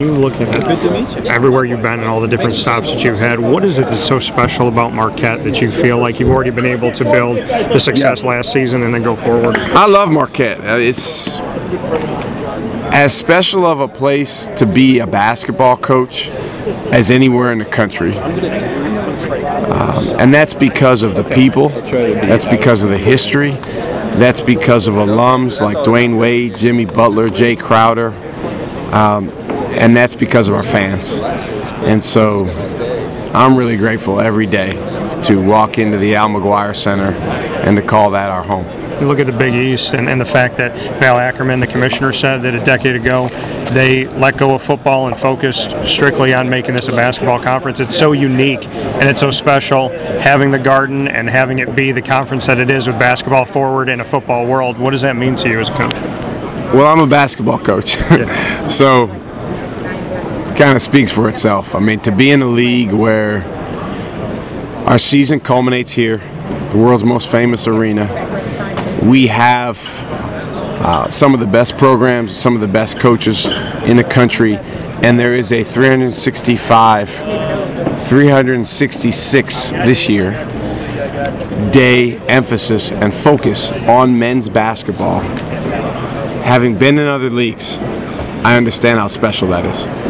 You look at it, everywhere you've been and all the different stops that you've had. What is it that's so special about Marquette that you feel like you've already been able to build the success last season and then go forward? I love Marquette. Uh, It's as special of a place to be a basketball coach as anywhere in the country. Um, and that's because of the people, that's because of the history, that's because of alums like Dwyane Wade, Jimmy Butler, Jae Crowder, um, and that's because of our fans. And so I'm really grateful every day to walk into the Al McGuire Center and to call that our home. You look at the Big East and, and the fact that Val Ackerman, the commissioner, said that a decade ago they let go of football and focused strictly on making this a basketball conference. It's so unique and it's so special having the Garden and having it be the conference that it is with basketball forward in a football world. What does that mean to you as a coach? Well, I'm a basketball coach, so kind of speaks for itself. I mean, to be in a league where our season culminates here, the world's most famous arena, we have uh, some of the best programs, some of the best coaches in the country, and there is a 365, 366 this year day emphasis and focus on men's basketball having been in other leagues, I understand how special that is.